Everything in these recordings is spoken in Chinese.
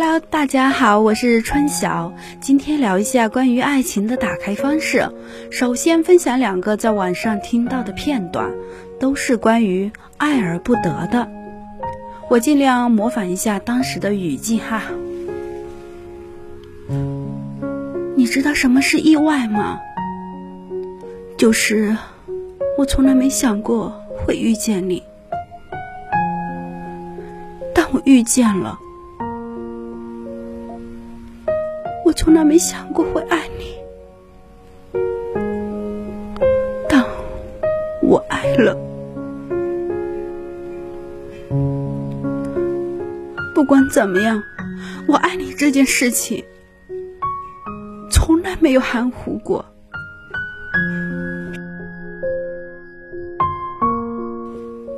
哈喽大家好，我是春晓，今天聊一下关于爱情的打开方式。首先分享两个在网上听到的片段，都是关于爱而不得的。我尽量模仿一下当时的语境哈。你知道什么是意外吗？就是我从来没想过会遇见你，但我遇见了。我从来没想过会爱你，但我爱了。不管怎么样，我爱你这件事情从来没有含糊过。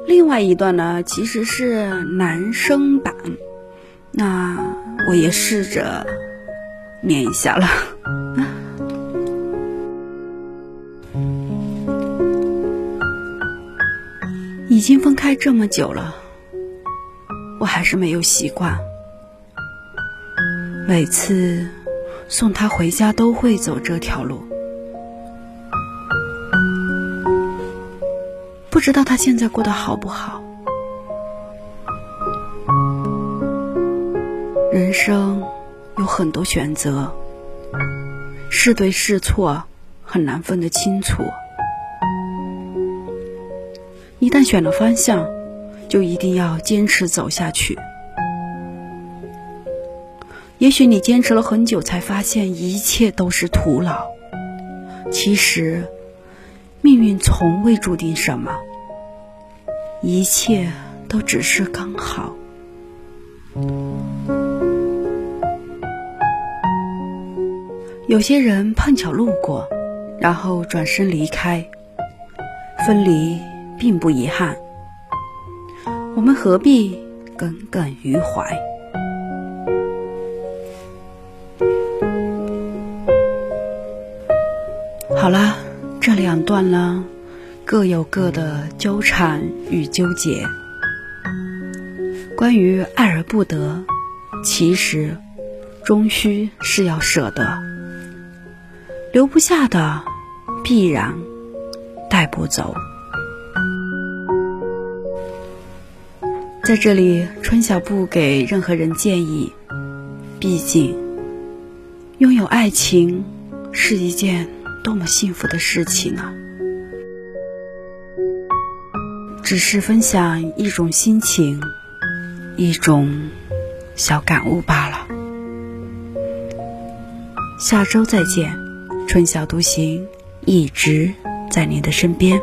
另外一段呢，其实是男生版，那我也试着。念一下了。已经分开这么久了，我还是没有习惯。每次送他回家都会走这条路，不知道他现在过得好不好。人生。有很多选择，是对是错很难分得清楚。一旦选了方向，就一定要坚持走下去。也许你坚持了很久，才发现一切都是徒劳。其实，命运从未注定什么，一切都只是刚好。有些人碰巧路过，然后转身离开。分离并不遗憾，我们何必耿耿于怀？好啦，这两段呢，各有各的纠缠与纠结。关于爱而不得，其实终须是要舍得。留不下的，必然带不走。在这里，春晓不给任何人建议，毕竟拥有爱情是一件多么幸福的事情啊？只是分享一种心情，一种小感悟罢了。下周再见。春晓独行，一直在你的身边。